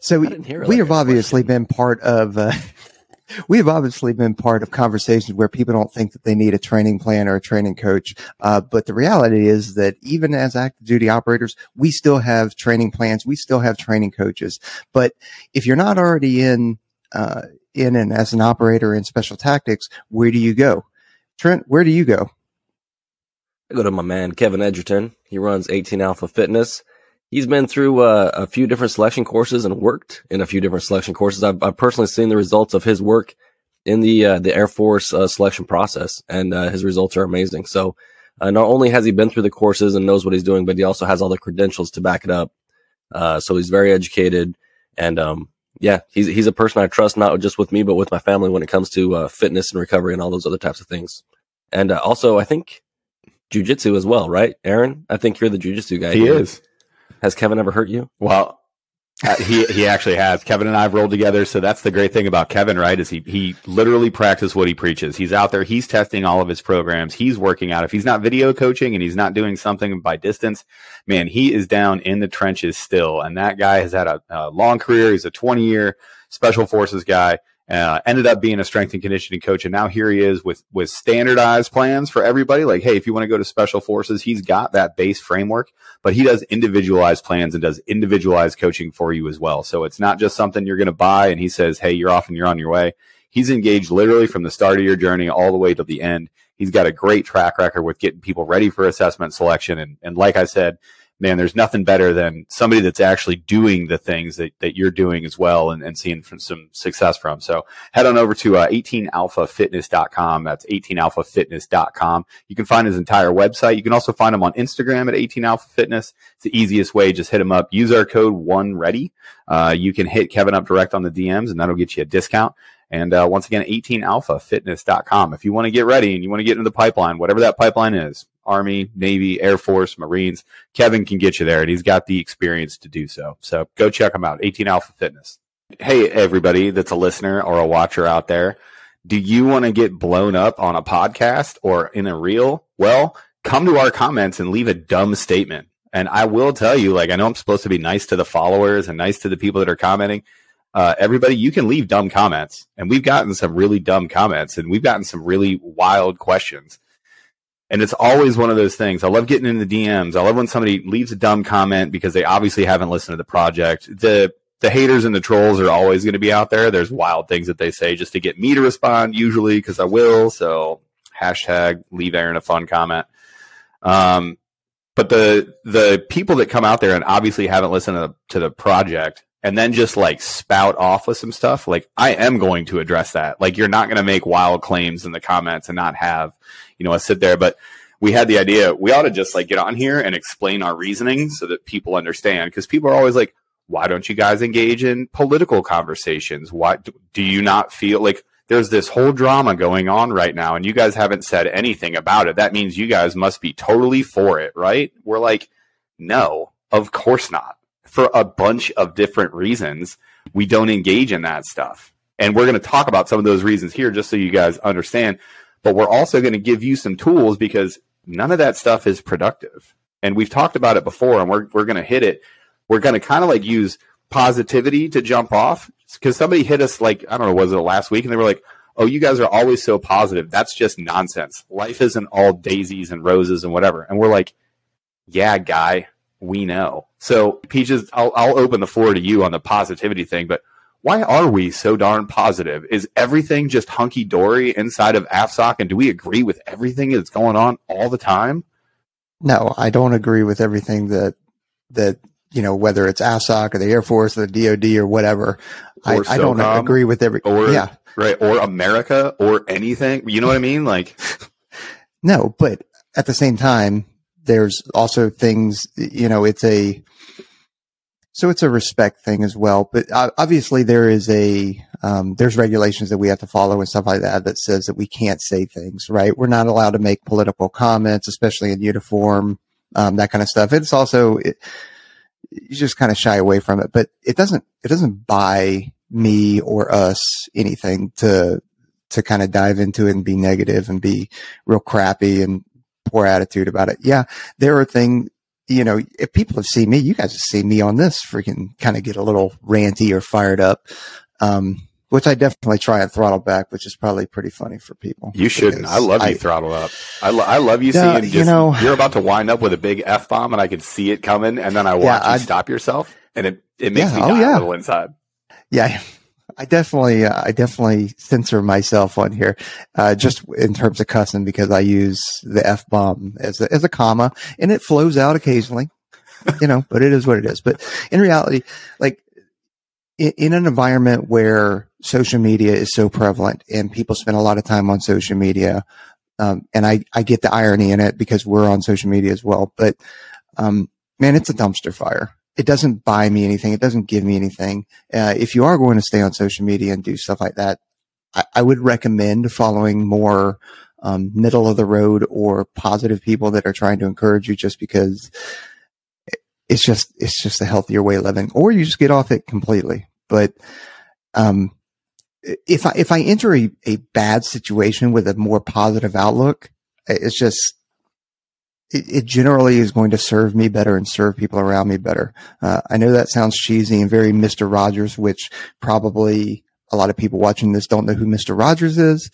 So we, we have obviously question. been part of. Uh, we have obviously been part of conversations where people don't think that they need a training plan or a training coach. Uh, but the reality is that even as active duty operators, we still have training plans. We still have training coaches. But if you're not already in, uh, in and as an operator in special tactics, where do you go? Trent, where do you go? I go to my man, Kevin Edgerton. He runs 18 Alpha Fitness. He's been through uh, a few different selection courses and worked in a few different selection courses. I've, I've personally seen the results of his work in the uh, the Air Force uh, selection process, and uh, his results are amazing. So, uh, not only has he been through the courses and knows what he's doing, but he also has all the credentials to back it up. Uh, so he's very educated, and um, yeah, he's he's a person I trust not just with me, but with my family when it comes to fitness and recovery and all those other types of things. And also, I think jujitsu as well, right, Aaron? I think you're the jujitsu guy. He here. is. Has Kevin ever hurt you? Well, uh, he he actually has. Kevin and I have rolled together, so that's the great thing about Kevin, right? Is he he literally practices what he preaches. He's out there, he's testing all of his programs, he's working out. If he's not video coaching and he's not doing something by distance, man, he is down in the trenches still. And that guy has had a, a long career. He's a 20 year special forces guy. Uh, ended up being a strength and conditioning coach, and now here he is with with standardized plans for everybody. Like, hey, if you want to go to special forces, he's got that base framework, but he does individualized plans and does individualized coaching for you as well. So it's not just something you're going to buy, and he says, hey, you're off and you're on your way. He's engaged literally from the start of your journey all the way to the end. He's got a great track record with getting people ready for assessment selection, and and like I said, man, there's nothing better than somebody that's actually doing the things that, that you're doing as well and, and seeing some success from. So head on over to uh, 18alphafitness.com. That's 18alphafitness.com. You can find his entire website. You can also find him on Instagram at 18alphafitness. It's the easiest way. Just hit him up. Use our code one ready. Uh, you can hit Kevin up direct on the DMs and that'll get you a discount. And uh, once again, 18alphafitness.com. If you want to get ready and you want to get into the pipeline, whatever that pipeline is, Army, Navy, Air Force, Marines, Kevin can get you there and he's got the experience to do so. So go check him out, 18 Alpha Fitness. Hey, everybody that's a listener or a watcher out there. Do you want to get blown up on a podcast or in a reel? Well, come to our comments and leave a dumb statement. And I will tell you, like, I know I'm supposed to be nice to the followers and nice to the people that are commenting uh, everybody, you can leave dumb comments. And we've gotten some really dumb comments and we've gotten some really wild questions. And it's always one of those things. I love getting in the DMs. I love when somebody leaves a dumb comment because they obviously haven't listened to the project. The the haters and the trolls are always going to be out there. There's wild things that they say just to get me to respond, usually because I will. So hashtag leave Aaron a fun comment. Um, but the the people that come out there and obviously haven't listened to the, to the project and then just like spout off with some stuff, like I am going to address that. Like you're not going to make wild claims in the comments and not have, you know, us sit there. But we had the idea we ought to just like get on here and explain our reasoning so that people understand. Because people are always like, why don't you guys engage in political conversations? Why do you not feel like there's this whole drama going on right now and you guys haven't said anything about it? That means you guys must be totally for it, right? We're like, no, of course not for a bunch of different reasons, we don't engage in that stuff. And we're going to talk about some of those reasons here just so you guys understand. But we're also going to give you some tools because none of that stuff is productive. And we've talked about it before and we're, we're going to hit it. We're going to kind of like use positivity to jump off because somebody hit us like, I don't know, was it last week? And they were like, oh, you guys are always so positive. That's just nonsense. Life isn't all daisies and roses and whatever. And we're like, yeah, guy, we know. So, Peaches, I'll, I'll open the floor to you on the positivity thing, but why are we so darn positive? Is everything just hunky dory inside of AFSOC? And do we agree with everything that's going on all the time? No, I don't agree with everything that, that, you know, whether it's AFSOC or the Air Force or the DOD or whatever. Or I, I, don't agree with every, or, yeah. Right. Or America or anything. You know what I mean? Like, no, but at the same time, there's also things, you know, it's a, so it's a respect thing as well. But obviously there is a, um, there's regulations that we have to follow and stuff like that that says that we can't say things, right? We're not allowed to make political comments, especially in uniform, um, that kind of stuff. It's also, it, you just kind of shy away from it, but it doesn't, it doesn't buy me or us anything to, to kind of dive into it and be negative and be real crappy and poor attitude about it. Yeah, there are things, you know, if people have seen me, you guys have seen me on this freaking kind of get a little ranty or fired up. Um, which I definitely try and throttle back, which is probably pretty funny for people. You shouldn't. I love you throttle up. I, lo- I love you seeing just, you know- you're about to wind up with a big F bomb and I can see it coming and then I watch Yeah, you I- stop yourself and it, it makes Yeah, me oh, die yeah. a little inside. Yeah, I definitely, uh, I definitely censor myself on here, uh, just in terms of cussing because I use the f bomb as a, as a comma, and it flows out occasionally, you know. But it is what it is. But in reality, like in, in an environment where social media is so prevalent and people spend a lot of time on social media, um, and I I get the irony in it because we're on social media as well, but um, man, it's a dumpster fire. It doesn't buy me anything. It doesn't give me anything. Uh, if you are going to stay on social media and do stuff like that, I, I would recommend following more um, middle of the road or positive people that are trying to encourage you just because it's just it's just a healthier way of living. Or you just get off it completely. But um if i if i enter a, a bad situation with a more positive outlook it's just it, it generally is going to serve me better and serve people around me better uh, I know that sounds cheesy and very Mr. Rogers, which probably a lot of people watching this don't know who Mr. Rogers is.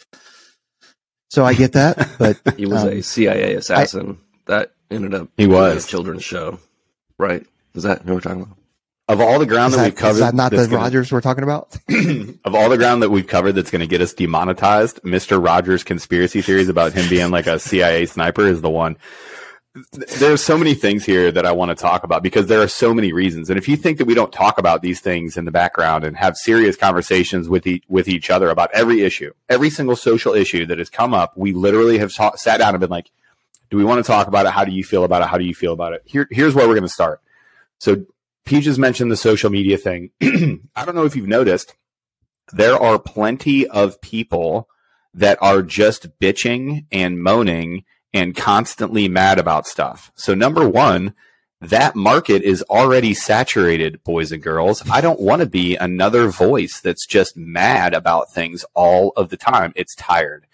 So I get that, but He was Um, a CIA assassin that ended up He was. a children's show, right? Is that who we're talking about? Of all the ground is that, that, we've covered, is that not the gonna- Rogers we're talking about? of all the ground that we've covered that's going to get us demonetized, Mr. Rogers' conspiracy theories about him being like a CIA sniper is the one. There's so many things here that I want to talk about because there are so many reasons. And if you think that we don't talk about these things in the background and have serious conversations with e- with each other about every issue, every single social issue that has come up, we literally have sa- sat down and been like, "Do we want to talk about it? How do you feel about it? How do you feel about it?" Here, here's where we're going to start. So Peaches mentioned the social media thing. I don't know if you've noticed, there are plenty of people that are just bitching and moaning and constantly mad about stuff. So, number one, that market is already saturated, boys and girls. I don't want to be another voice that's just mad about things all of the time. It's tired.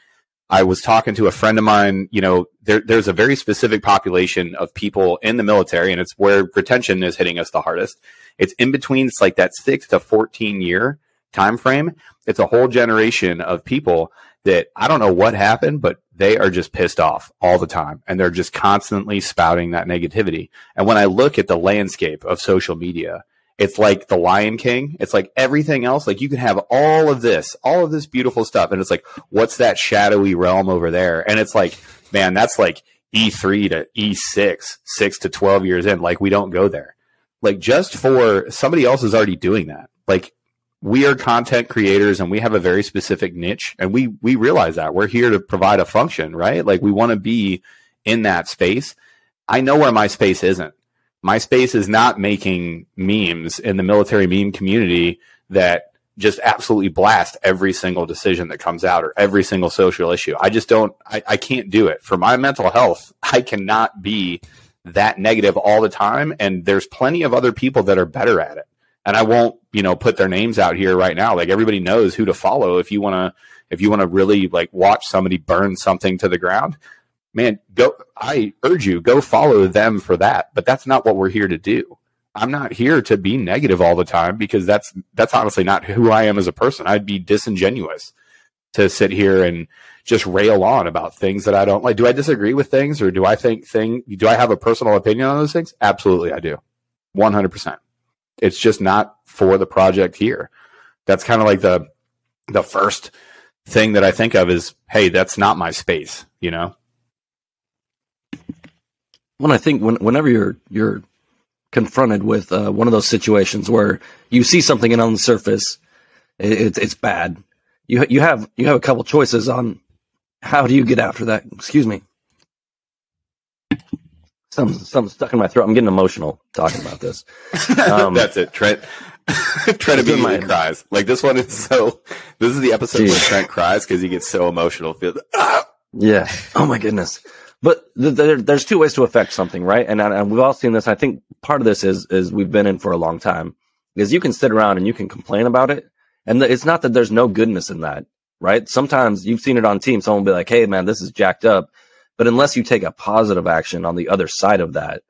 I was talking to a friend of mine, you know, there, there's a very specific population of people in the military, and it's where retention is hitting us the hardest. It's in between, it's like that six to 14 year time frame. It's a whole generation of people that I don't know what happened, but they are just pissed off all the time and they're just constantly spouting that negativity. And when I look at the landscape of social media, it's like the Lion King. It's like everything else. Like you can have all of this, all of this beautiful stuff. And it's like, what's that shadowy realm over there? And it's like, man, that's like E3 to E6, six to 12 years in. Like we don't go there. Like just for somebody else is already doing that. Like we are content creators and we have a very specific niche and we we realize that. We're here to provide a function right? Like we want to be in that space. I know where my space isn't. My space is not making memes in the military meme community that just absolutely blast every single decision that comes out or every single social issue. I just don't i, I can't do it. For my mental health i cannot be that negative all the time and there's plenty of other people that are better at it and I won't, you know, put their names out here right now. Like everybody knows who to follow if you want to, if you want to really like watch somebody burn something to the ground, man, go, I urge you, go follow them for that. But that's not what we're here to do. I'm not here to be negative all the time because that's, that's honestly not who I am as a person. I'd be disingenuous to sit here and just rail on about things that I don't like. Do I disagree with things or do I think thing, do I have a personal opinion on those things? Absolutely. I do. 100% it's just not for the project here. That's kind of like the the first thing that I think of is, hey, that's not my space, you know? When I think when, whenever you're you're confronted with uh, one of those situations where you see something and on the surface it, it's it's bad, you you have you have a couple choices on how do you get after that. Excuse me. Some something stuck in my throat. I'm getting emotional talking about this. Um, that's it. Trent Trent immediately my- cries. Like this one is so this is the episode where. Trent cries because he gets so emotional. Ah! Yeah. Oh my goodness. But th- there, there's two ways to affect something, right? And, and we've all seen this. I think part of this is is we've been in for a long time, is you can sit around and you can complain about it, and th- it's not that there's no goodness in that, right? Sometimes you've seen it on team. Someone will be like, "Hey, man, this is jacked up," but unless you take a positive action on the other side of that,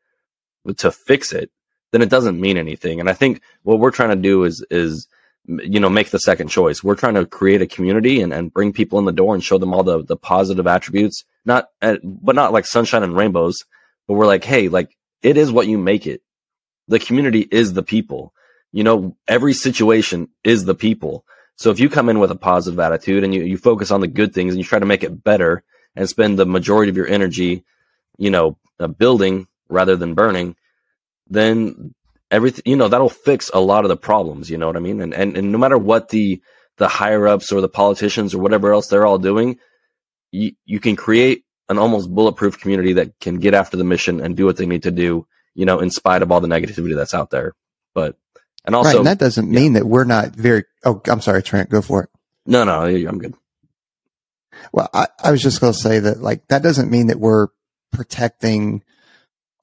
to fix it, then it doesn't mean anything. And I think what we're trying to do is, is, you know, make the second choice. We're trying to create a community and, and bring people in the door and show them all the, the positive attributes, not, uh, but not like sunshine and rainbows, but we're like, Hey, like it is what you make it. The community is the people. You know, every situation is the people. So if you come in with a positive attitude and you, you focus on the good things and you try to make it better and spend the majority of your energy, you know, uh, building rather than burning, then everything, you know, that'll fix a lot of the problems. You know what I mean? And, and, and no matter what the, the higher ups or the politicians or whatever else they're all doing, you, you can create an almost bulletproof community that can get after the mission and do what they need to do, you know, in spite of all the negativity that's out there. But, and also, right, and that doesn't mean that we're not very, oh, I'm sorry, Trent, go for it. No, no, I'm good. Well, I, I was just going to say that like, that doesn't mean that we're protecting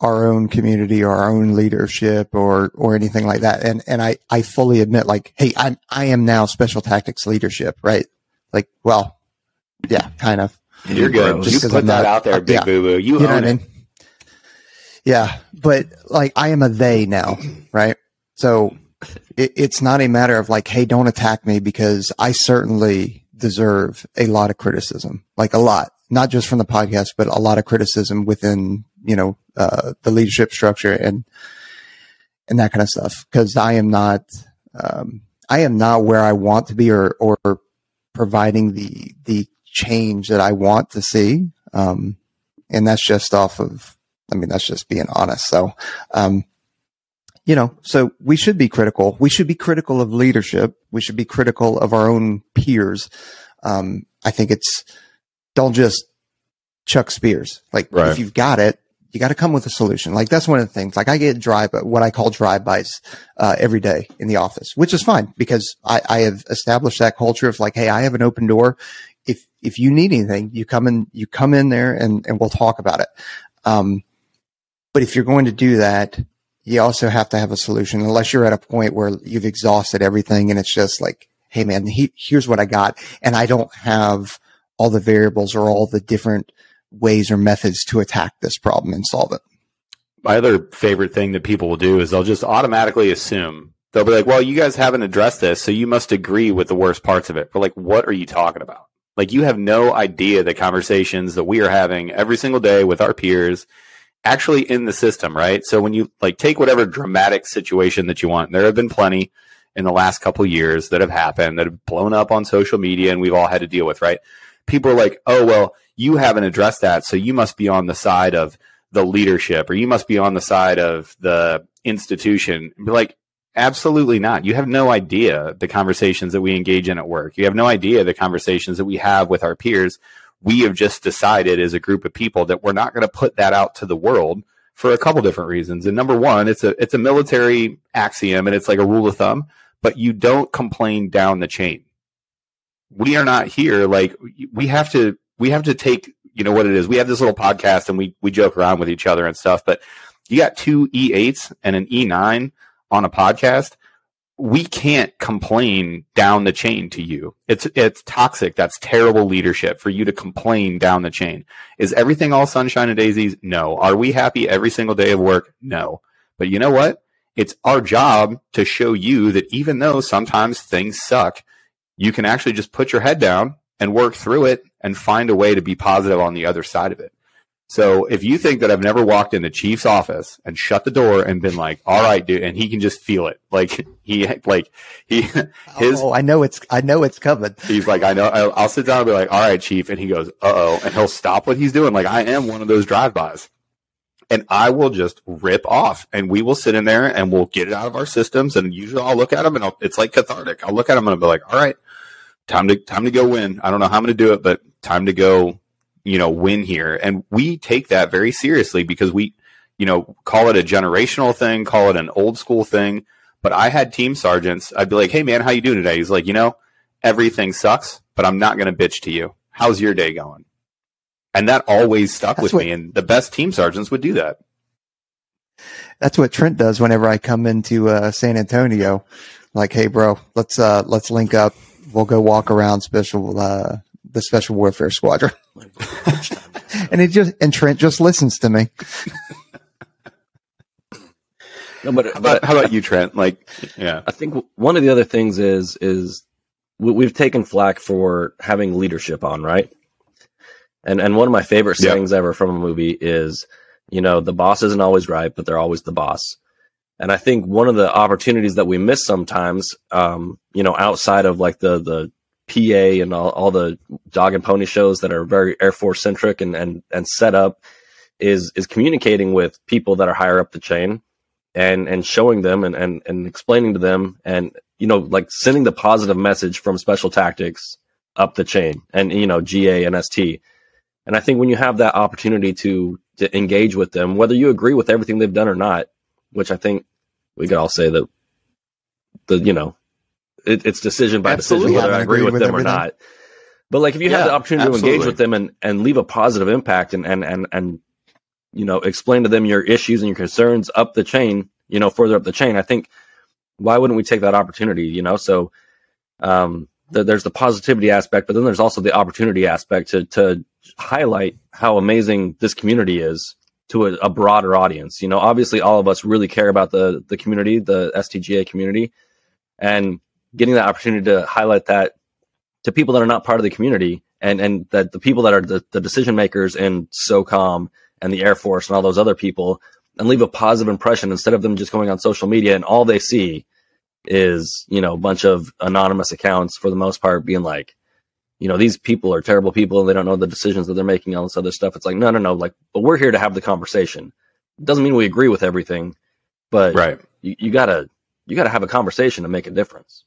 our own community or our own leadership or, or anything like that. And, and I, I fully admit like, Hey, I'm, I am now special tactics leadership, right? Like, well, yeah, kind of. You're good. Just you put I'm that not, out there, big yeah, boo boo. You, you know what I mean? Yeah. But like, I am a they now, right? So it, it's not a matter of like, Hey, don't attack me because I certainly deserve a lot of criticism, like a lot, not just from the podcast, but a lot of criticism within, you know, uh, the leadership structure and, and that kind of stuff. Cause I am not, um, I am not where I want to be or, or providing the, the change that I want to see. Um, and that's just off of, I mean, that's just being honest. So, um, you know, so we should be critical. We should be critical of leadership. We should be critical of our own peers. Um, I think it's don't just chuck spears. Like right. if you've got it, you got to come with a solution. Like that's one of the things. Like I get drive, what I call drive-bys uh, every day in the office, which is fine because I, I have established that culture of like, hey, I have an open door. If if you need anything, you come in, you come in there, and and we'll talk about it. Um, but if you're going to do that, you also have to have a solution unless you're at a point where you've exhausted everything and it's just like, Hey man, he, here's what I got. And I don't have all the variables or all the different ways or methods to attack this problem and solve it. My other favorite thing that people will do is they'll just automatically assume they'll be like, well, you guys haven't addressed this. So you must agree with the worst parts of it. But like, what are you talking about? Like you have no idea the conversations that we are having every single day with our peers actually in the system, right? So when you like take whatever dramatic situation that you want, there have been plenty in the last couple years that have happened that have blown up on social media and we've all had to deal with, right? People are like, oh, well, you haven't addressed that. So you must be on the side of the leadership or you must be on the side of the institution. Be like, absolutely not. You have no idea the conversations that we engage in at work. You have no idea the conversations that we have with our peers we have just decided as a group of people that we're not going to put that out to the world for a couple different reasons. And number one, it's a it's a military axiom and it's like a rule of thumb, but you don't complain down the chain. We are not here like we have to we have to take you know what it is. We have this little podcast and we we joke around with each other and stuff, but you got two E8s and an E9 on a podcast we can't complain down the chain to you. It's it's toxic. That's terrible leadership for you to complain down the chain. Is everything all sunshine and daisies? No. Are we happy every single day of work? No. But you know what? It's our job to show you that even though sometimes things suck, you can actually just put your head down and work through it and find a way to be positive on the other side of it. So if you think that I've never walked in the chief's office and shut the door and been like, all right, dude, and he can just feel it. Like he, like he, his, oh, I know it's, I know it's coming. He's like, I know, I'll, I'll sit down and be like, all right, chief. And he goes, uh oh. And he'll stop what he's doing. Like I am one of those drive-bys and I will just rip off and we will sit in there and we'll get it out of our systems. And usually I'll look at them and I'll, it's like cathartic. I'll look at them and I'll be like, all right, time to, time to go win. I don't know how I'm going to do it, but time to go you know, win here. And we take that very seriously because we, you know, call it a generational thing, call it an old school thing. But I had team sergeants. I'd be like, "Hey, man, how you doing today?" He's like, "You know, everything sucks, but I'm not going to bitch to you. How's your day going?" And that always stuck That's with what, me. And the best team sergeants would do that. That's what Trent does whenever I come into uh, San Antonio. Like, hey, bro, let's uh, let's link up. We'll go walk around special uh, the Special Warfare Squadron. and he just and Trent just listens to me. No, but, How about, how about you, Trent? Like, yeah. I think one of the other things is is we, we've taken flack for having leadership on, right? And and one of my favorite Yep. sayings ever from a movie is, you know, the boss isn't always right, but they're always the boss. And I think one of the opportunities that we miss sometimes, um, you know, outside of like the the PA and all, all the dog and pony shows that are very Air Force centric and and and set up, is is communicating with people that are higher up the chain, and and showing them and and and explaining to them and you know like sending the positive message from special tactics up the chain and you know GA and ST. And I think when you have that opportunity to to engage with them, whether you agree with everything they've done or not, which I think we could all say that the you know it, it's decision by Absolutely. decision whether I agree with, with them or not. But like if you have the opportunity to engage with them and and leave a positive impact and and and and you know explain to them your issues and your concerns up the chain, you know further up the chain, I think why wouldn't we take that opportunity? You know, so um, th- there's the positivity aspect, but then there's also the opportunity aspect to to highlight how amazing this community is to a, a broader audience. You know, obviously all of us really care about the the community, the STGA community, and getting that opportunity to highlight that to people that are not part of the community and and that the people that are the, the decision makers in SOCOM and the Air Force and all those other people and leave a positive impression instead of them just going on social media and all they see is, you know, a bunch of anonymous accounts for the most part being like, you know, these people are terrible people and they don't know the decisions that they're making, all this other stuff. It's like, no, no, no, like, but we're here to have the conversation. Doesn't mean we agree with everything, but Right. you, you gotta, you gotta have a conversation to make a difference.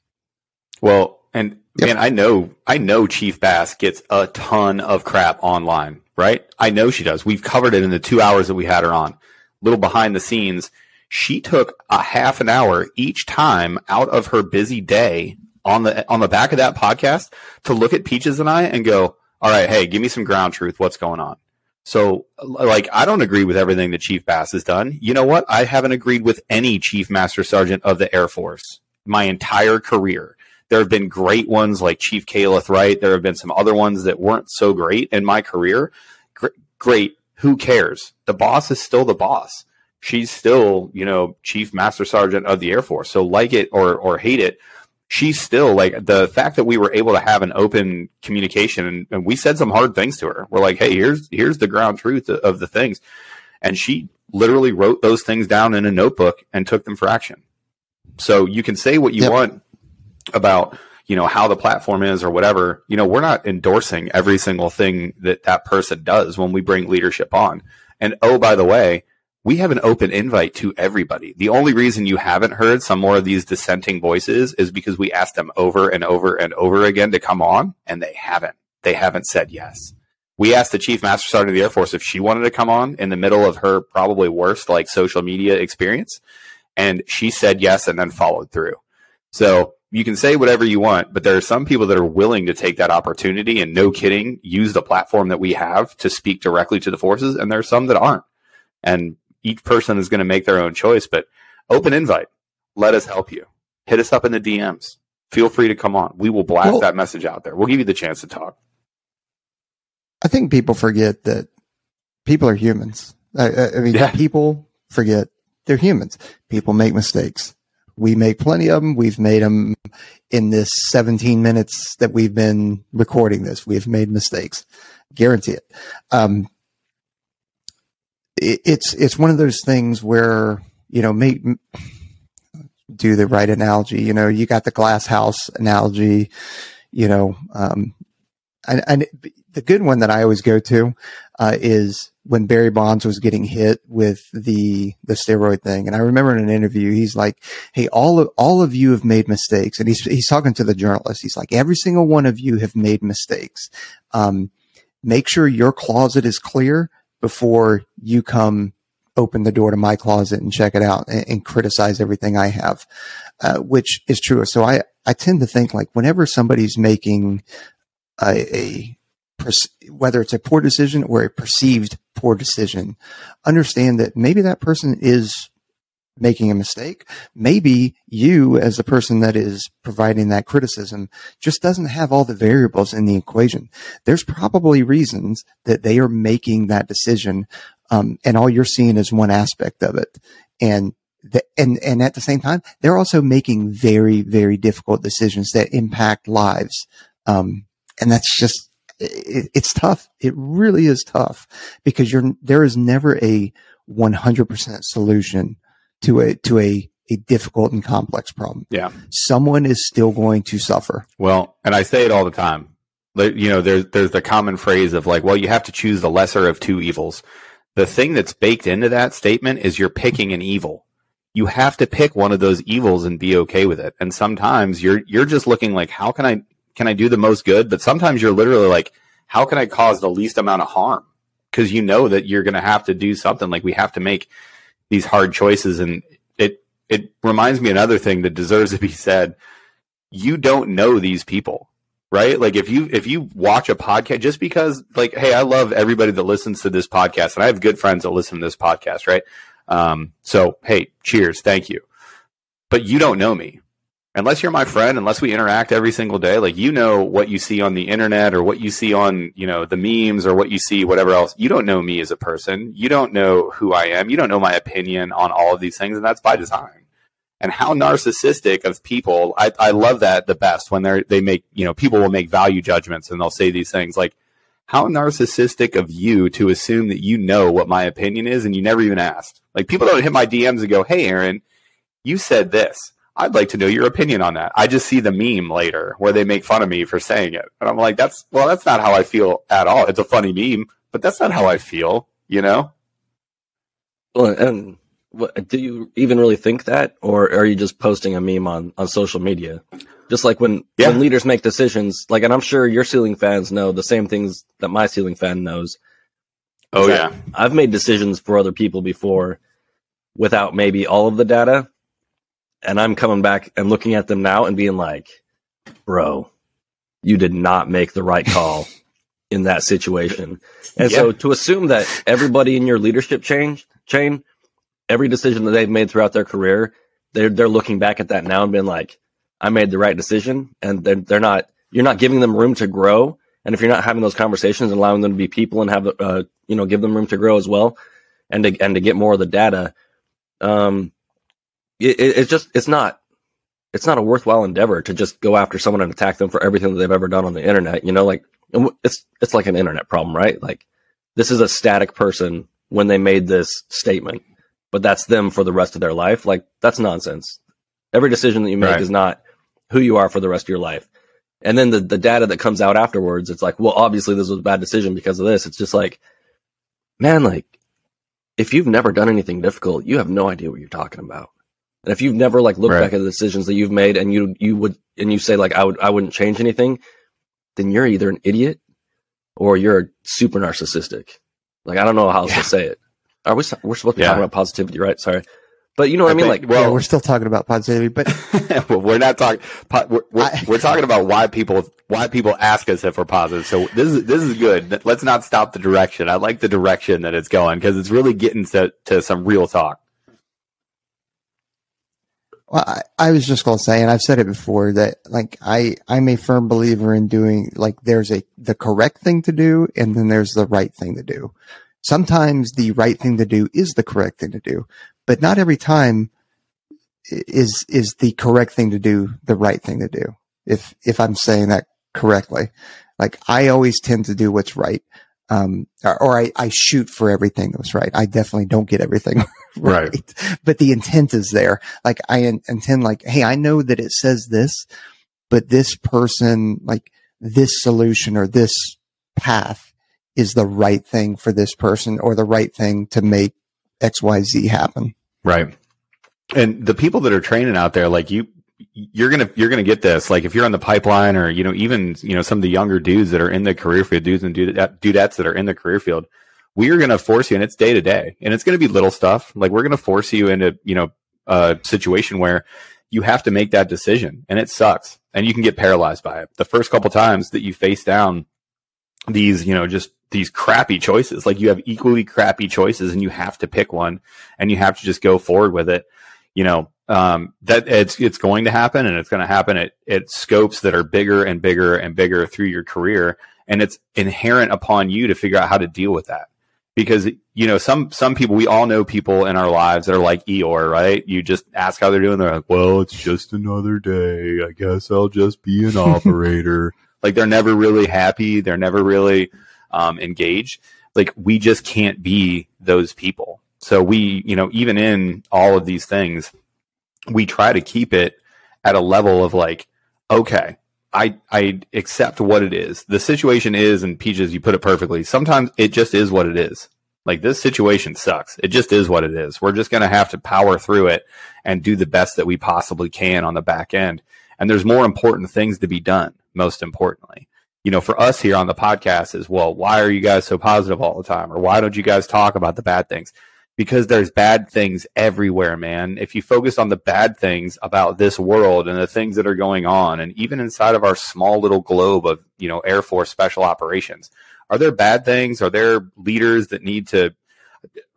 Well, and Yep. man, I know, I know Chief Bass gets a ton of crap online, right? I know she does. We've covered it in the two hours that we had her on. Little behind the scenes. She took a half an hour each time out of her busy day on the on the back of that podcast to look at Peaches and I and go, "All right, hey, give me some ground truth. What's going on?" So, like, I don't agree with everything that Chief Bass has done. You know what? I haven't agreed with any Chief Master Sergeant of the Air Force my entire career. There have been great ones like Chief Kaleth Wright. There have been some other ones that weren't so great in my career. Gr- great. Who cares? The boss is still the boss. She's still, you know, Chief Master Sergeant of the Air Force. So like it or or hate it, she's still like the fact that we were able to have an open communication and, and we said some hard things to her. We're like, hey, here's here's the ground truth of, of the things, and she literally wrote those things down in a notebook and took them for action. So you can say what you Yep. want about you know how the platform is or whatever. You know, we're not endorsing every single thing that that person does when we bring leadership on. And oh, by the way, we have an open invite to everybody. The only reason you haven't heard some more of these dissenting voices is because we asked them over and over and over again to come on, and they haven't. They haven't said yes. We asked the Chief Master Sergeant of the Air Force if she wanted to come on in the middle of her probably worst like social media experience, and she said yes and then followed through. So you can say whatever you want, but there are some people that are willing to take that opportunity and no kidding, use the platform that we have to speak directly to the forces. And there are some that aren't. And each person is going to make their own choice, but open invite. Let us help you. Hit us up in the DMs. Feel free to come on. We will blast Well- that message out there. We'll give you the chance to talk. I think people forget that people are humans. I, I, mean, Yeah. people forget they're humans. People make mistakes. We make plenty of them. We've made them in this 17 minutes that we've been recording this. We've made mistakes. Guarantee it. Um, it it's, it's one of those things where, you know, make, do the right analogy. You know, you got the glass house analogy, you know, um, and, and the good one that I always go to uh, is when Barry Bonds was getting hit with the the steroid thing. And I remember in an interview, he's like, "Hey, all of all of you have made mistakes." And he's he's talking to the journalist. He's like, "Every single one of you have made mistakes. Um, make sure your closet is clear before you come." Open the door to my closet and check it out and, and criticize everything I have, uh, which is true. So I, I tend to think like whenever somebody's making a, a whether it's a poor decision or a perceived poor decision, understand that maybe that person is making a mistake. Maybe you, as the person that is providing that criticism, just doesn't have all the variables in the equation. There's probably reasons that they are making that decision, um, and all you're seeing is one aspect of it. And the, and, and at the same time, they're also making very, very difficult decisions that impact lives. Um, and that's just, it, it's tough. It really is tough because you're, there is never a 100% solution to a, to a, a difficult and complex problem. Yeah. Someone is still going to suffer. Well, and I say it all the time. You know, there's there's the common phrase of like, well, you have to choose the lesser of two evils. The thing that's baked into that statement is you're picking an evil. You have to pick one of those evils and be okay with it. And sometimes you're you're just looking like, how can I can I do the most good? But sometimes you're literally like, how can I cause the least amount of harm? Because you know that you're going to have to do something. Like we have to make these hard choices, and it it reminds me another thing that deserves to be said. You don't know these people right? Like if you if you watch a podcast just because like hey, I love everybody that listens to this podcast and I have good friends that listen to this podcast, right? Um so hey, cheers, thank you. But you don't know me. Unless you're my friend, unless we interact every single day, like you know what you see on the internet or what you see on, you know, the memes or what you see whatever else. You don't know me as a person. You don't know who I am. You don't know my opinion on all of these things and that's by design and how narcissistic of people I, I love that the best when they're they make you know people will make value judgments and they'll say these things like how narcissistic of you to assume that you know what my opinion is and you never even asked like people don't hit my dms and go hey aaron you said this i'd like to know your opinion on that i just see the meme later where they make fun of me for saying it and i'm like that's well that's not how i feel at all it's a funny meme but that's not how i feel you know Well, and what, do you even really think that, or are you just posting a meme on on social media? Just like when Yeah. when leaders make decisions, like, and I'm sure your ceiling fans know the same things that my ceiling fan knows. oh yeah I've made decisions for other people before without maybe all of the data. And I'm coming back and looking at them now and being like, bro, you did not make the right call in that situation. And so to assume that everybody in your leadership chain, chain, every decision that they've made throughout their career, they're, they're looking back at that now and being like, I made the right decision. And they're, they're not, you're not giving them room to grow. And if you're not having those conversations and allowing them to be people and have, uh, you know, give them room to grow as well and to, and to get more of the data, um, it, it, it's just, it's not, it's not a worthwhile endeavor to just go after someone and attack them for everything that they've ever done on the internet. You know, like it's, it's like an internet problem, right? Like this is a static person when they made this statement, but that's them for the rest of their life. Like that's nonsense. Every decision that you make Right. is not who you are for the rest of your life. And then the, the data that comes out afterwards, it's like, well, obviously this was a bad decision because of this. It's just like, man, like if you've never done anything difficult, you have no idea what you're talking about. And if you've never like looked Right. back at the decisions that you've made and you you would and you say like I would I wouldn't change anything, then you're either an idiot or you're super narcissistic. Like I don't know how else Yeah. to say it. Are we? We're supposed to be Yeah. talking about positivity, right? Sorry, but you know what I, I mean. think- Like, well- yeah, we're still talking about positivity, but well, we're not talking. We're, we're, I- we're talking about why people why people ask us if we're positive. So this is this is good. Let's not stop the direction. I like the direction that it's going because it's really getting to to some real talk. Well, I, I was just going to say, and I've said it before that like I, I'm a firm believer in doing like there's a, the correct thing to do and then there's the right thing to do. Sometimes the right thing to do is the correct thing to do, but not every time is, is the correct thing to do the right thing to do. If, if I'm saying that correctly, like I always tend to do what's right. Um, or, or I, I shoot for everything that's right. I definitely don't get everything Right. right. But the intent is there. Like I in- intend like, Hey, I know that it says this, but this person, like this solution or this path is the right thing for this person or the right thing to make X, Y, Z happen. Right. And the people that are training out there, like you, you're gonna you're gonna get this. Like if you're on the pipeline, or you know, even you know some of the younger dudes that are in the career field, dudes and dude- dudettes that are in the career field, we are gonna force you, and it's day to day, and it's gonna be little stuff. Like we're gonna force you into you know a situation where you have to make that decision, and it sucks, and you can get paralyzed by it. The first couple times that you face down these, you know, just these crappy choices. Like you have equally crappy choices and you have to pick one and you have to just go forward with it. You know, um, that it's, it's going to happen and it's going to happen at, at scopes that are bigger and bigger and bigger through your career. And it's inherent upon you to figure out how to deal with that. because you know some some people we all know people in our lives that are like Eeyore, right? You just ask how they're doing, they're like, "Well, it's just another day. I guess I'll just be an operator." like they're never really happy, they're never really um, engaged. Like we just can't be those people. So we, you know, even in all of these things, we try to keep it at a level of like, okay, I I accept what it is. The situation is, and Peaches, you put it perfectly. Sometimes it just is what it is. Like this situation sucks. It just is what it is. We're just to have to power through it and do the best that we possibly can on the back end. And there's more important things to be done. Most importantly, you know, for us here on the podcast is, well, why are you guys so positive all the time? Or why don't you guys talk about the bad things? Because there's bad things everywhere, man. If you focus on the bad things about this world and the things that are going on, and even inside of our small little globe of, you know, Air Force special operations, are there bad things? Are there leaders that need to,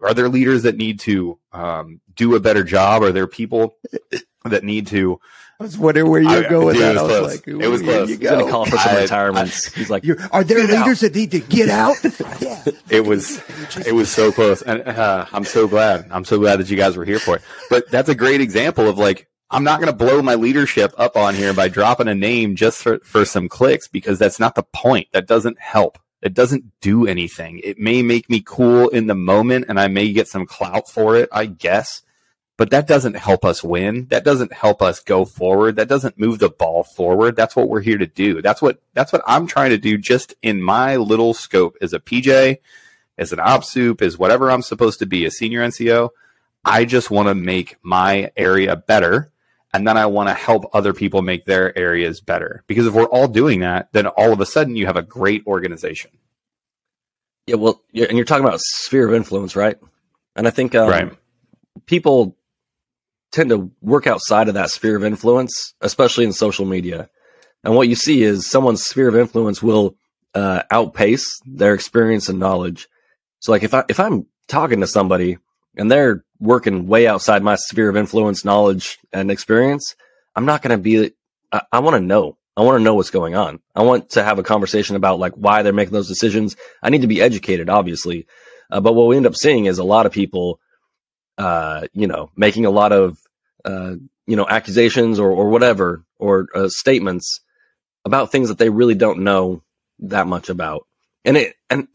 are there leaders that need to um, do a better job? Are there people that need to I was wondering where you go with that. I was close. like, it was close. You He's going to call for some retirements. He's like, are there leaders out. that need to get out? yeah. It was, it was so close. And uh, I'm so glad. I'm so glad that you guys were here for it. But that's a great example of like, I'm not going to blow my leadership up on here by dropping a name just for, for some clicks because that's not the point. That doesn't help. It doesn't do anything. It may make me cool in the moment and I may get some clout for it, I guess but that doesn't help us win. That doesn't help us go forward. That doesn't move the ball forward. That's what we're here to do. That's what that's what I'm trying to do just in my little scope as a PJ, as an op soup, as whatever I'm supposed to be, a senior NCO. I just want to make my area better. And then I want to help other people make their areas better. Because if we're all doing that, then all of a sudden you have a great organization. Yeah, well, and you're talking about sphere of influence, right? And I think um, right. people tend to work outside of that sphere of influence, especially in social media. And what you see is someone's sphere of influence will uh, outpace their experience and knowledge. So, like if I if I'm talking to somebody and they're working way outside my sphere of influence, knowledge, and experience, I'm not going to be. I, I want to know. I want to know what's going on. I want to have a conversation about like why they're making those decisions. I need to be educated, obviously. Uh, but what we end up seeing is a lot of people, uh, you know, making a lot of uh, you know, accusations or, or whatever, or uh, statements about things that they really don't know that much about. And it, and,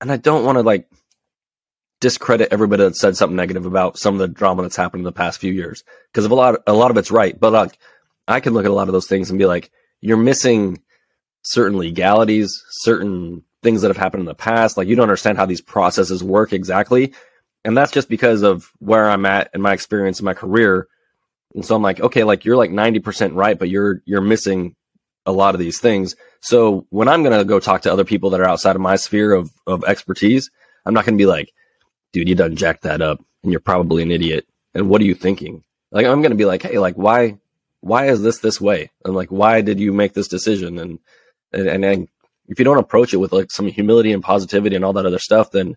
and I don't want to like discredit everybody that said something negative about some of the drama that's happened in the past few years. Cause of a lot, a lot of it's right. But like, I can look at a lot of those things and be like, you're missing certain legalities, certain things that have happened in the past. Like you don't understand how these processes work exactly. And that's just because of where I'm at and my experience in my career and so I'm like, okay, like you're like 90% right, but you're, you're missing a lot of these things. So when I'm to go talk to other people that are outside of my sphere of, of expertise, I'm not to be like, dude, you done jacked that up and you're probably an idiot. And what are you thinking? Like, I'm to be like, Hey, like, why, why is this this way? And like, why did you make this decision? And, and, and, and if you don't approach it with like some humility and positivity and all that other stuff, then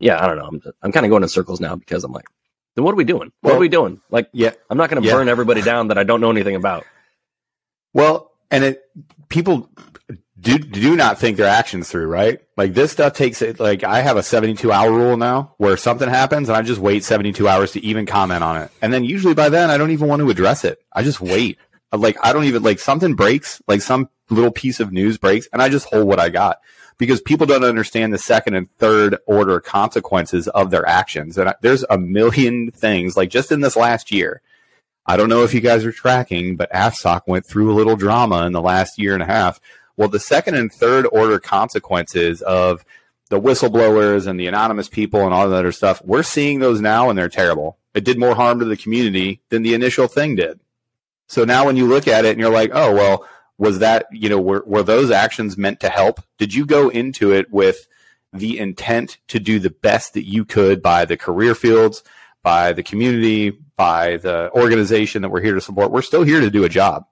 yeah, I don't know. I'm, I'm kind of going in circles now because I'm like, then what are we doing? What well, are we doing? Like, yeah, I'm not going to yeah. burn everybody down that I don't know anything about. Well, and it people do do not think their actions through, right? Like this stuff takes it. Like I have a 72 hour rule now, where something happens and I just wait 72 hours to even comment on it, and then usually by then I don't even want to address it. I just wait. Like I don't even like something breaks, like some little piece of news breaks, and I just hold what I got because people don't understand the second and third order consequences of their actions. And there's a million things, like just in this last year. I don't know if you guys are tracking, but AFSOC went through a little drama in the last year and a half. Well, the second and third order consequences of the whistleblowers and the anonymous people and all that other stuff, we're seeing those now and they're terrible. It did more harm to the community than the initial thing did. So now when you look at it and you're like, oh, well, was that you know were, were those actions meant to help did you go into it with the intent to do the best that you could by the career fields by the community by the organization that we're here to support we're still here to do a job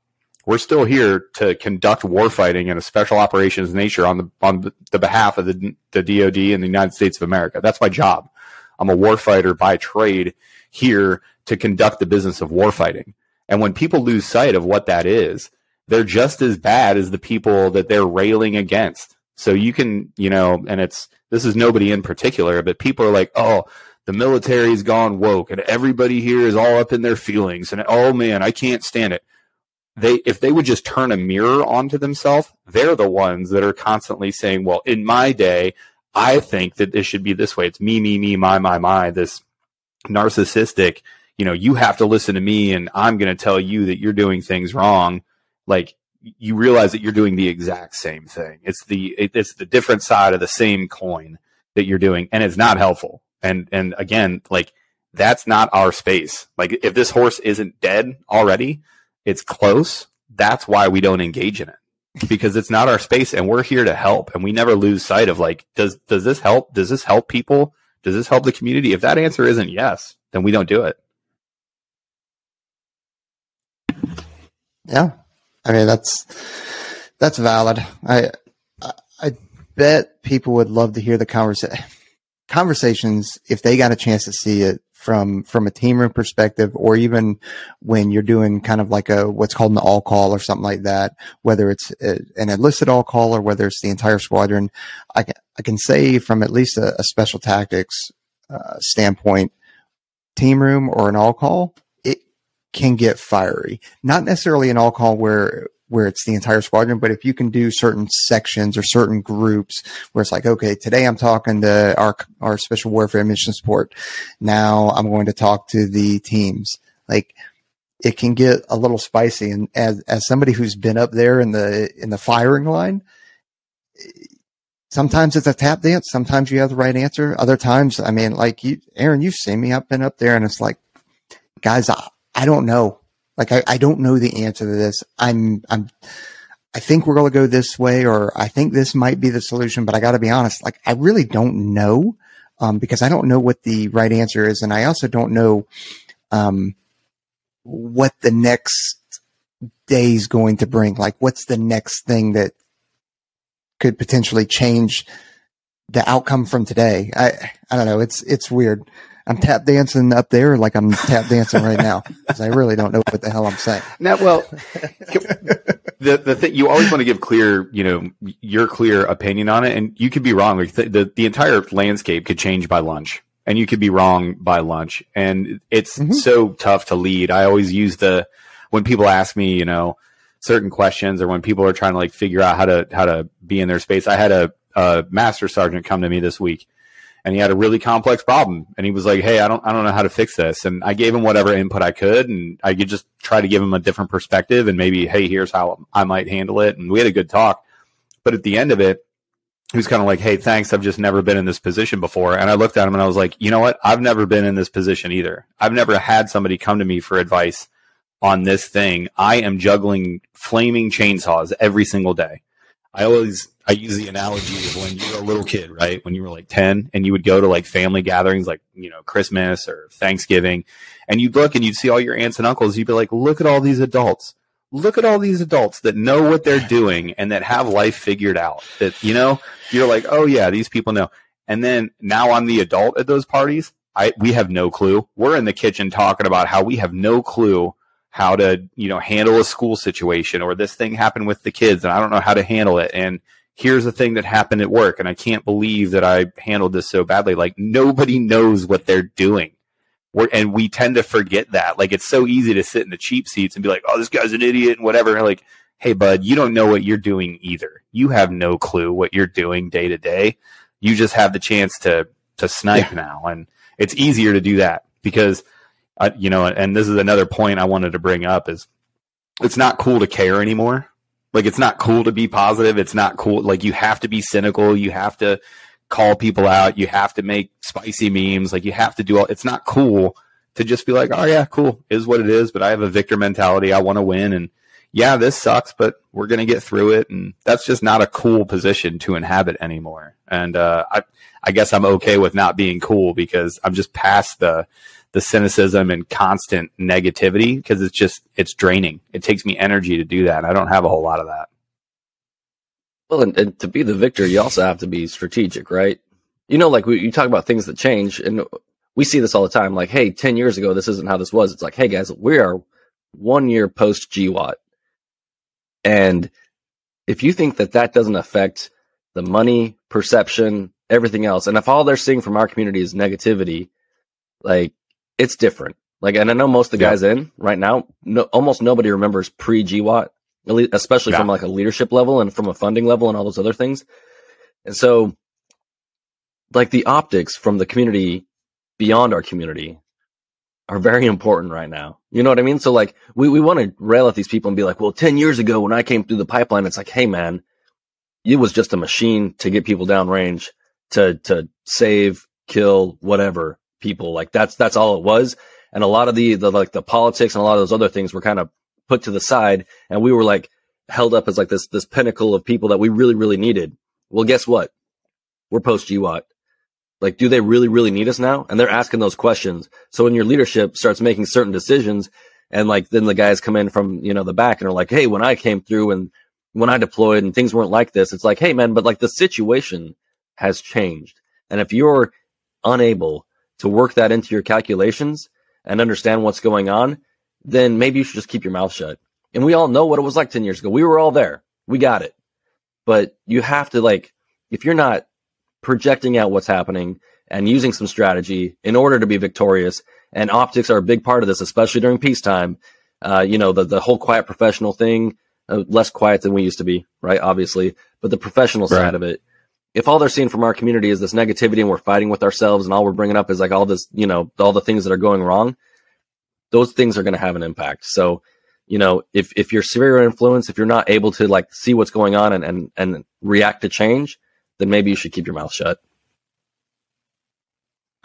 we're still here to conduct warfighting in a special operations nature on the on the behalf of the, the DoD and the United States of America. That's my job. I'm a warfighter by trade here to conduct the business of warfighting. And when people lose sight of what that is, they're just as bad as the people that they're railing against. So you can, you know, and it's, this is nobody in particular, but people are like, oh, the military's gone woke and everybody here is all up in their feelings and oh man, I can't stand it. They, if they would just turn a mirror onto themselves, they're the ones that are constantly saying, well, in my day, I think that this should be this way. It's me, me, me, my, my, my, this narcissistic, you know, you have to listen to me and I'm going to tell you that you're doing things wrong. Like you realize that you're doing the exact same thing. It's the, it's the different side of the same coin that you're doing and it's not helpful. And, and again, like that's not our space. Like if this horse isn't dead already, it's close. That's why we don't engage in it because it's not our space and we're here to help and we never lose sight of like does does this help does this help people does this help the community if that answer isn't yes then we don't do it yeah i mean that's that's valid. I i, bet people would love to hear the conversation conversations if they got a chance to see it from from a team room perspective, or even when you're doing kind of like a what's called an all call or something like that, whether it's a, an enlisted all call or whether it's the entire squadron, I can I can say from at least a, a special tactics uh, standpoint, team room or an all call, can get fiery. Not necessarily an all call where where it's the entire squadron, but if you can do certain sections or certain groups where it's like, okay, today I'm talking to our, our special warfare mission support. Now I'm going to talk to the teams. Like it can get a little spicy. And as, as somebody who's been up there in the, in the firing line, sometimes it's a tap dance. Sometimes you have the right answer. Other times, I mean, like you, Aaron, you've seen me. I've been up there and it's like, guys, I, I don't know. Like I, I don't know the answer to this. I'm, I'm, I think we're going to go this way, or I think this might be the solution, but I got to be honest. Like I really don't know, um, because I don't know what the right answer is. And I also don't know, um, what the next day is going to bring. Like what's the next thing that could potentially change the outcome from today? I, I don't know. It's, it's weird. I'm tap dancing up there like I'm tap dancing right now because I really don't know what the hell I'm saying. Now, well, the the thing you always want to give clear, you know, your clear opinion on it, and you could be wrong. Like the, the, the entire landscape could change by lunch, and you could be wrong by lunch, and it's mm-hmm. so tough to lead. I always use the when people ask me, you know, certain questions, or when people are trying to like figure out how to how to be in their space. I had a, a master sergeant come to me this week and he had a really complex problem. And he was like hey i don't i don't know how to fix this. And i gave him whatever input i could and i could just try to give him a different perspective and maybe hey here's how i might handle it. And we had a good talk. But at the end of it he was kind of like hey thanks. I've just never been in this position before. And i looked at him and i was like you know what? I've never been in this position either. I've never had somebody come to me for advice on this thing. I am juggling flaming chainsaws every single day i always I use the analogy of when you were a little kid, right? When you were like 10 and you would go to like family gatherings like, you know, Christmas or Thanksgiving and you'd look and you'd see all your aunts and uncles. You'd be like, look at all these adults. Look at all these adults that know what they're doing and that have life figured out that, you know, you're like, oh yeah, these people know. And then now I'm the adult at those parties. I, we have no clue. We're in the kitchen talking about how we have no clue how to, you know, handle a school situation or this thing happened with the kids and I don't know how to handle it. And here's the thing that happened at work and I can't believe that I handled this so badly. Like nobody knows what they're doing. We're, and we tend to forget that. Like it's so easy to sit in the cheap seats and be like, "Oh, this guy's an idiot" and whatever. like, hey, bud, you don't know what you're doing either. You have no clue what you're doing day to day. You just have the chance to to snipe yeah. now, and it's easier to do that because, you know. And this is another point I wanted to bring up is it's not cool to care anymore. Like it's not cool to be positive. It's not cool. Like you have to be cynical. You have to call people out. You have to make spicy memes. Like you have to do all. It's not cool to just be like, oh yeah, cool is what it is. But I have a victor mentality. I want to win, and yeah, this sucks, but we're gonna get through it. And that's just not a cool position to inhabit anymore. And uh, I, I guess I'm okay with not being cool because I'm just past the the cynicism and constant negativity because it's just it's draining. It takes me energy to do that. And I don't have a whole lot of that. Well, and, and to be the victor, you also have to be strategic, right? You know, like we, you talk about things that change, and we see this all the time. Like, hey, ten years ago, this isn't how this was. It's like, hey, guys, we are one year post GWOT, and if you think that that doesn't affect the money, perception, everything else. And if all they're seeing from our community is negativity, like it's different. Like, and I know most of the Yeah. guys in right now, no, almost nobody remembers pre GWOT, especially Yeah. from like a leadership level and from a funding level and all those other things. And so, like the optics from the community beyond our community are very important right now. You know what I mean? So like we, we want to rail at these people and be like, well, 10 years ago when I came through the pipeline, it's like, hey man, it was just a machine to get people downrange to, to save, kill, whatever people. Like that's, that's all it was. And a lot of the, the like the politics and a lot of those other things were kind of put to the side and we were like held up as like this, this pinnacle of people that we really, really needed. Well, guess what? We're post GWOT. Like, do they really, really need us now? And they're asking those questions. So when your leadership starts making certain decisions and like then the guys come in from, you know, the back and are like, Hey, when I came through and when I deployed and things weren't like this, it's like, Hey man, but like the situation has changed. And if you're unable to work that into your calculations and understand what's going on, then maybe you should just keep your mouth shut. And we all know what it was like 10 years ago. We were all there. We got it. But you have to like, if you're not projecting out what's happening and using some strategy in order to be victorious, and optics are a big part of this, especially during peacetime. Uh, you know, the, the whole quiet professional thing, uh, less quiet than we used to be, right? Obviously, but the professional Right. side of it. If all they're seeing from our community is this negativity and we're fighting with ourselves and all we're bringing up is like all this, you know, all the things that are going wrong, those things are going to have an impact. So, you know, if, if you're sphere of influence, if you're not able to like see what's going on and, and, and react to change, then maybe you should keep your mouth shut.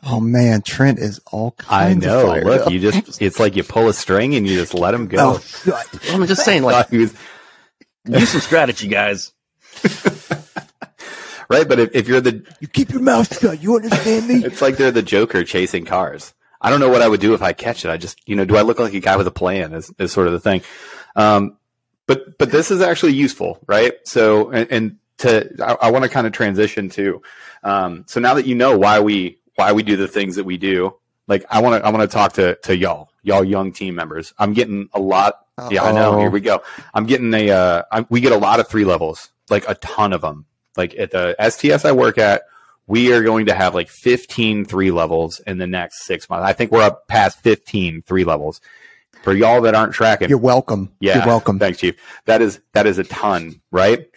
Oh man, Trent is all I know. of fired Look, up. you just, it's like you pull a string and you just let him go. Oh, I'm just saying, like, Thought he was- use some strategy, guys. right. But if, if you're the, you keep your mouth shut. You understand me? it's like they're the Joker chasing cars. I don't know what I would do if I catch it. I just, you know, do I look like a guy with a plan is, is sort of the thing. Um, but, but this is actually useful, right? So, and, and to, I, I want to kind of transition to, um, so now that you know why we, why we do the things that we do, like I want to, I want to talk to, to y'all, y'all young team members. I'm getting a lot. Yeah, I know. Here we go. I'm getting a, uh, I, we get a lot of three levels, like a ton of them. Like at the STS I work at, we are going to have like 15 three levels in the next six months. I think we're up past 15 three levels. For y'all that aren't tracking, You're welcome. yeah, You're welcome. Thanks, Chief. That is that is a ton, right?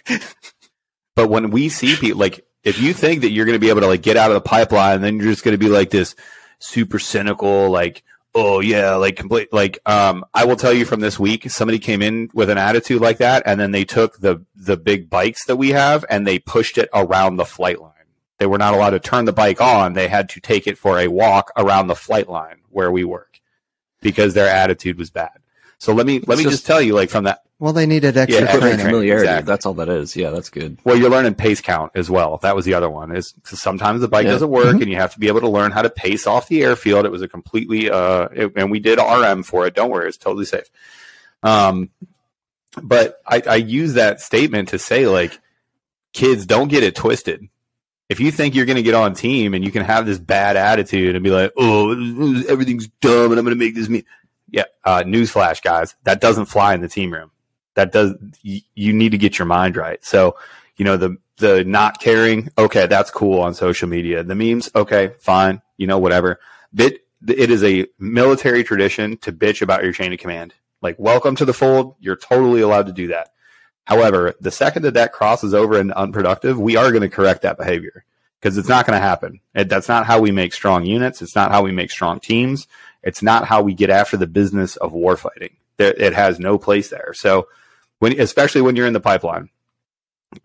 but when we see people like, if you think that you're going to be able to like get out of the pipeline, then you're just going to be like this super cynical, like, oh yeah, like complete, like, um, I will tell you from this week, somebody came in with an attitude like that, and then they took the the big bikes that we have and they pushed it around the flight line. They were not allowed to turn the bike on; they had to take it for a walk around the flight line where we work because their attitude was bad. So let me let It's me just- just tell you, like from that, Well, they needed extra Yeah, training. training. Familiarity. exactly. That's all that is. Yeah, that's good. well, you're learning pace count as well. That was the other one. Is 'cause sometimes the bike Yeah. doesn't work, Mhm. and you have to be able to learn how to pace off the airfield. It was a completely, uh, it- and we did RM for it. Don't worry, it's totally safe. Um, but I, I use that statement to say, like, kids, don't get it twisted. If you think you're going to get on team and you can have this bad attitude and be like, oh, everything's dumb and I'm going to make this me. Yeah. Uh, newsflash, guys. That doesn't fly in the team room. That does, you, you need to get your mind right. So, you know, the, the not caring, okay, that's cool on social media. The memes, okay, fine, you know, whatever. Bit, it is a military tradition to bitch about your chain of command. Like, welcome to the fold. You're totally allowed to do that. However, the second that that crosses over into unproductive, we are going to correct that behavior because it's not going to happen. It, that's not how we make strong units. It's not how we make strong teams. It's not how we get after the business of warfighting. It has no place there. So, when, especially when you're in the pipeline,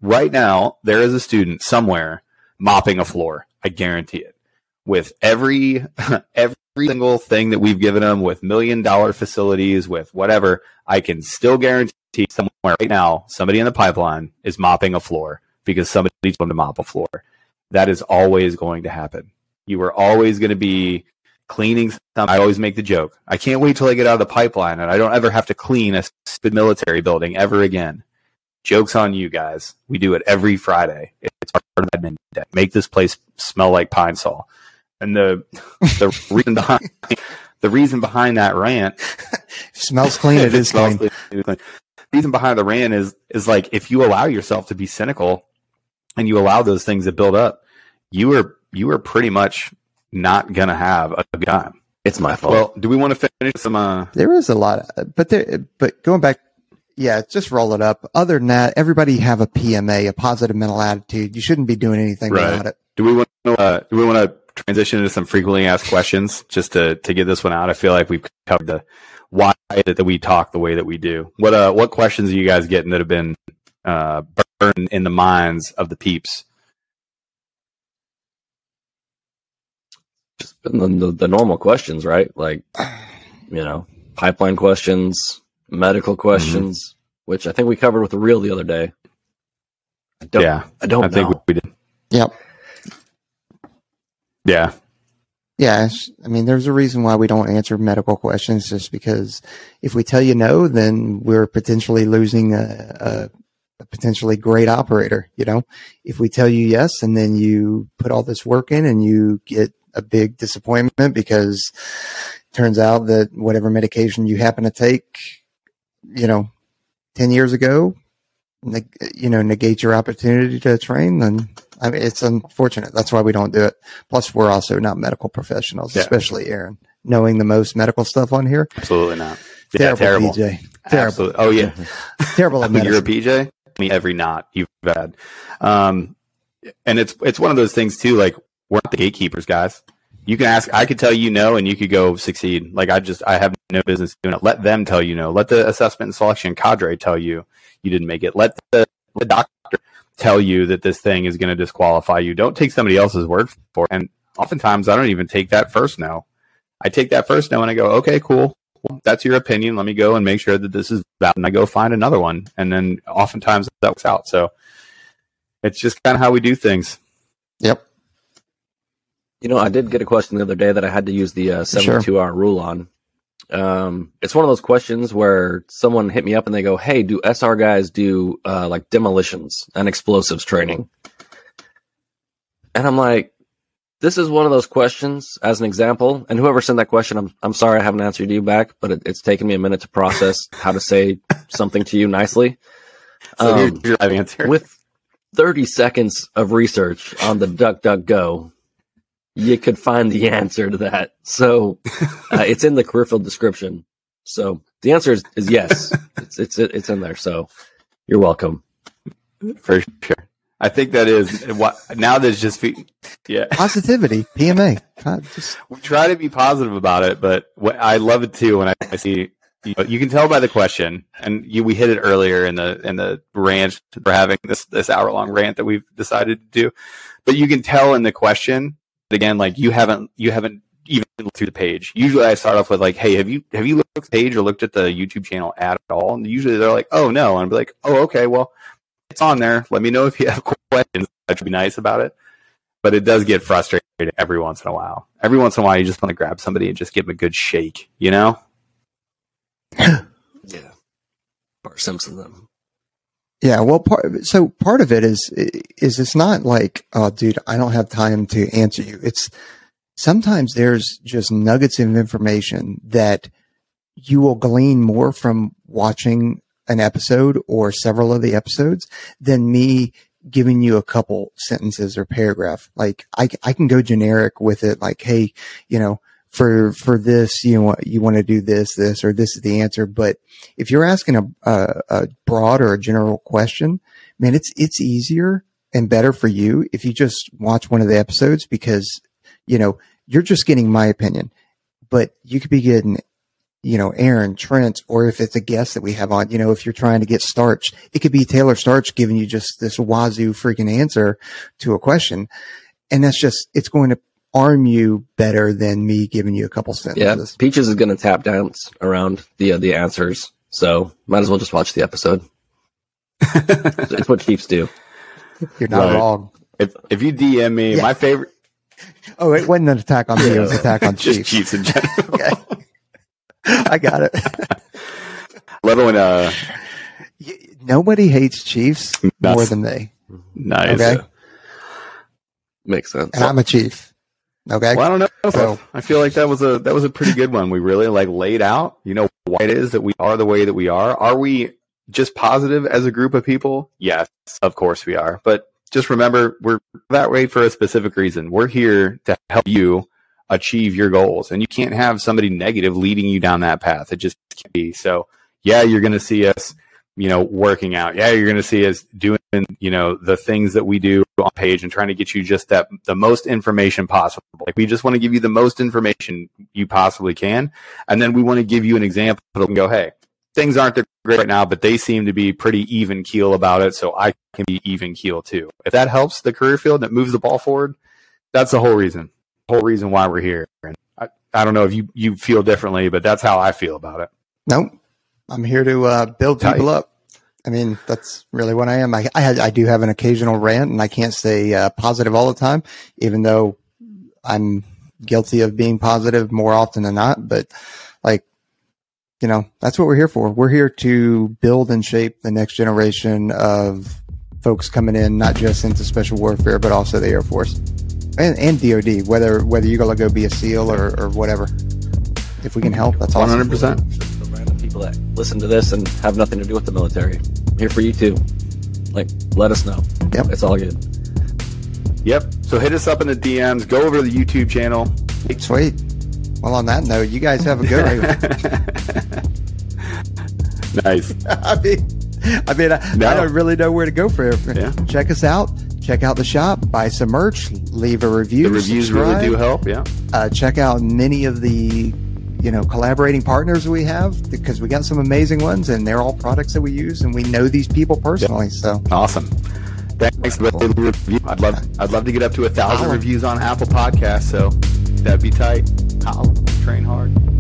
right now there is a student somewhere mopping a floor. I guarantee it. With every every single thing that we've given them, with million dollar facilities, with whatever, I can still guarantee somewhere right now, somebody in the pipeline is mopping a floor because somebody told them to mop a floor. That is always going to happen. You are always going to be cleaning some. I always make the joke. I can't wait till I get out of the pipeline and I don't ever have to clean a stupid military building ever again. Jokes on you guys. We do it every Friday. It's part of admin day. Make this place smell like pine sol. And the the reason behind the reason behind that rant Smells clean. It is smells clean. clean. It is clean. The reason behind the rant is is like if you allow yourself to be cynical and you allow those things to build up, you are you are pretty much not gonna have a good time. It's my fault. Well, do we want to finish some? Uh, There is a lot, of, but there, but going back, yeah, just roll it up. Other than that, everybody have a PMA, a positive mental attitude. You shouldn't be doing anything Right. about it. do we want to? Uh, do we want to transition into some frequently asked questions just to to get this one out? I feel like we've covered the why that, that we talk the way that we do. What uh what questions are you guys getting that have been uh burned in the minds of the peeps? Just been the, the, the normal questions, right? Like, you know, pipeline questions, medical mm-hmm. questions, which I think we covered with the real the other day. I don't, yeah, I don't I think we did. Yep. Yeah, Yeah, I mean, there's a reason why we don't answer medical questions, just because if we tell you no, then we're potentially losing a, a, a potentially great operator. You know, if we tell you yes, and then you put all this work in, and you get a big disappointment because it turns out that whatever medication you happen to take, you know, ten years ago, neg- you know, negate your opportunity to train, then I mean, it's unfortunate. That's why we don't do it. Plus, we're also not medical professionals, Yeah. especially Aaron, knowing the most medical stuff on here. absolutely not. Yeah, Terrible, terrible. PJ. Terrible, Absolutely. Oh yeah, terrible at you're a. PJ. I mean, every knot you've had. Um, and it's it's one of those things too. Like we're not the gatekeepers, guys. You can ask. I could tell you no, and you could go succeed. Like I just I have no business doing it. Let them tell you no. Let the assessment and selection cadre tell you you didn't make it. Let the, the doctor tell you that this thing is going to disqualify you. Don't take somebody else's word for it. And oftentimes I don't even take that first no. I take that first no and I go, okay, cool. Well, that's your opinion. Let me go and make sure that this is valid. And I go find another one. And then oftentimes that works out. So it's just kind of how we do things. Yep. You know, I did get a question the other day that I had to use the uh, 72 hour rule on. Um, it's one of those questions where someone hit me up and they go, Hey, do SR guys do, uh, like demolitions and explosives training? And I'm like, this is one of those questions as an example. And whoever sent that question, I'm, I'm sorry I haven't answered you back, but it, it's taken me a minute to process how to say something to you nicely. So Um, here's your answer. with 30 seconds of research on the DuckDuckGo, you could find the answer to that. So uh, it's in the career field description. So the answer is, is yes. it's, it's it's in there. So you're welcome. for sure. I think that is what now there's just fe- yeah. Positivity, PMA. God, just we try to be positive about it, but what, I love it too when I, I see you, know, you can tell by the question, and you, we hit it earlier in the in the rant for having this this hour long rant that we've decided to do, but you can tell in the question again like you haven't you haven't even looked through the page. Usually, I start off with like, "Hey, have you have you looked at the page or looked at the YouTube channel at all?" And usually they're like, "Oh no," and I'm like, "Oh okay, well." It's on there. Let me know if you have questions. That would be nice about it but it does get frustrating every once in a while. Every once in a while, you just want to grab somebody and just give them a good shake, you know? Yeah. Bart Simpson them. Yeah. Well, part so part of it is is it's not like, oh, dude, I don't have time to answer you. It's sometimes there's just nuggets of information that you will glean more from watching an episode or several of the episodes than me giving you a couple sentences or paragraph. Like I, I can go generic with it. Like, Hey, you know, for, for this, you know, you want to do this, this, or this is the answer. But if you're asking a, a, a broad or a general question, man, it's, it's easier and better for you if you just watch one of the episodes because, you know, you're just getting my opinion, but you could be getting you know, Aaron, Trent, or if it's a guest that we have on, you know, if you're trying to get Starch, it could be Taylor Starch giving you just this wazoo freaking answer to a question. And that's just, it's going to arm you better than me giving you a couple sentences. Yeah. sentences. Peaches is going to tap dance around the uh, the answers. So might as well just watch the episode. it's what Chiefs do. You're not Right. wrong. If, if you DM me, Yeah. my favorite, Oh, it wasn't an attack on me. It was an attack on just Chiefs. Chiefs in general. Okay. I got it. Love it when, uh, Nobody hates Chiefs more than me. nice. Okay. Makes sense. And I'm a Chief. Okay. Well, I don't know. So- I feel like that was a, that was a pretty good one. We really like laid out, you know, why it is that we are the way that we are. Are we just positive as a group of people? Yes, of course we are. But just remember we're that way for a specific reason. We're here to help you achieve your goals, and you can't have somebody negative leading you down that path. It just can't be. So, yeah, you're going to see us, you know, working out. Yeah, you're going to see us doing, you know, the things that we do on page and trying to get you just that the most information possible. Like we just want to give you the most information you possibly can, and then we want to give you an example and go, hey, things aren't that great right now, but they seem to be pretty even keel about it. So I can be even keel too. If that helps the career field that moves the ball forward, that's the whole reason. The whole reason why we're here. And I, I don't know if you, you feel differently, but that's how I feel about it. Nope. I'm here to uh, build people Tight. up. I mean, that's really what I am. I, I, I do have an occasional rant and I can't stay uh, positive all the time, even though I'm guilty of being positive more often than not. But like, you know, that's what we're here for. We're here to build and shape the next generation of folks coming in, not just into special warfare, but also the Air Force and, and DoD. Whether whether you're gonna go be a SEAL or, or whatever, if we can help, that's one hundred percent. The people that listen to this and have nothing to do with the military, I'm here for you too. Like, let us know. Yep, it's all good. Yep. So hit us up in the DMs. Go over to the YouTube channel. Sweet. Well, on that note, you guys have a good one. nice. I mean, I mean, I, no. I, don't really know where to go for it. Yeah. Check us out. Check out the shop. Buy some merch. Leave a review. The reviews subscribe. really do help. Yeah. Uh, check out many of the you know collaborating partners we have because we got some amazing ones and they're all products that we use and we know these people personally. Yep. So awesome. Thanks for the review. I'd love I'd love to get up to a thousand reviews on Apple Podcasts. So that'd be tight. I'll train hard.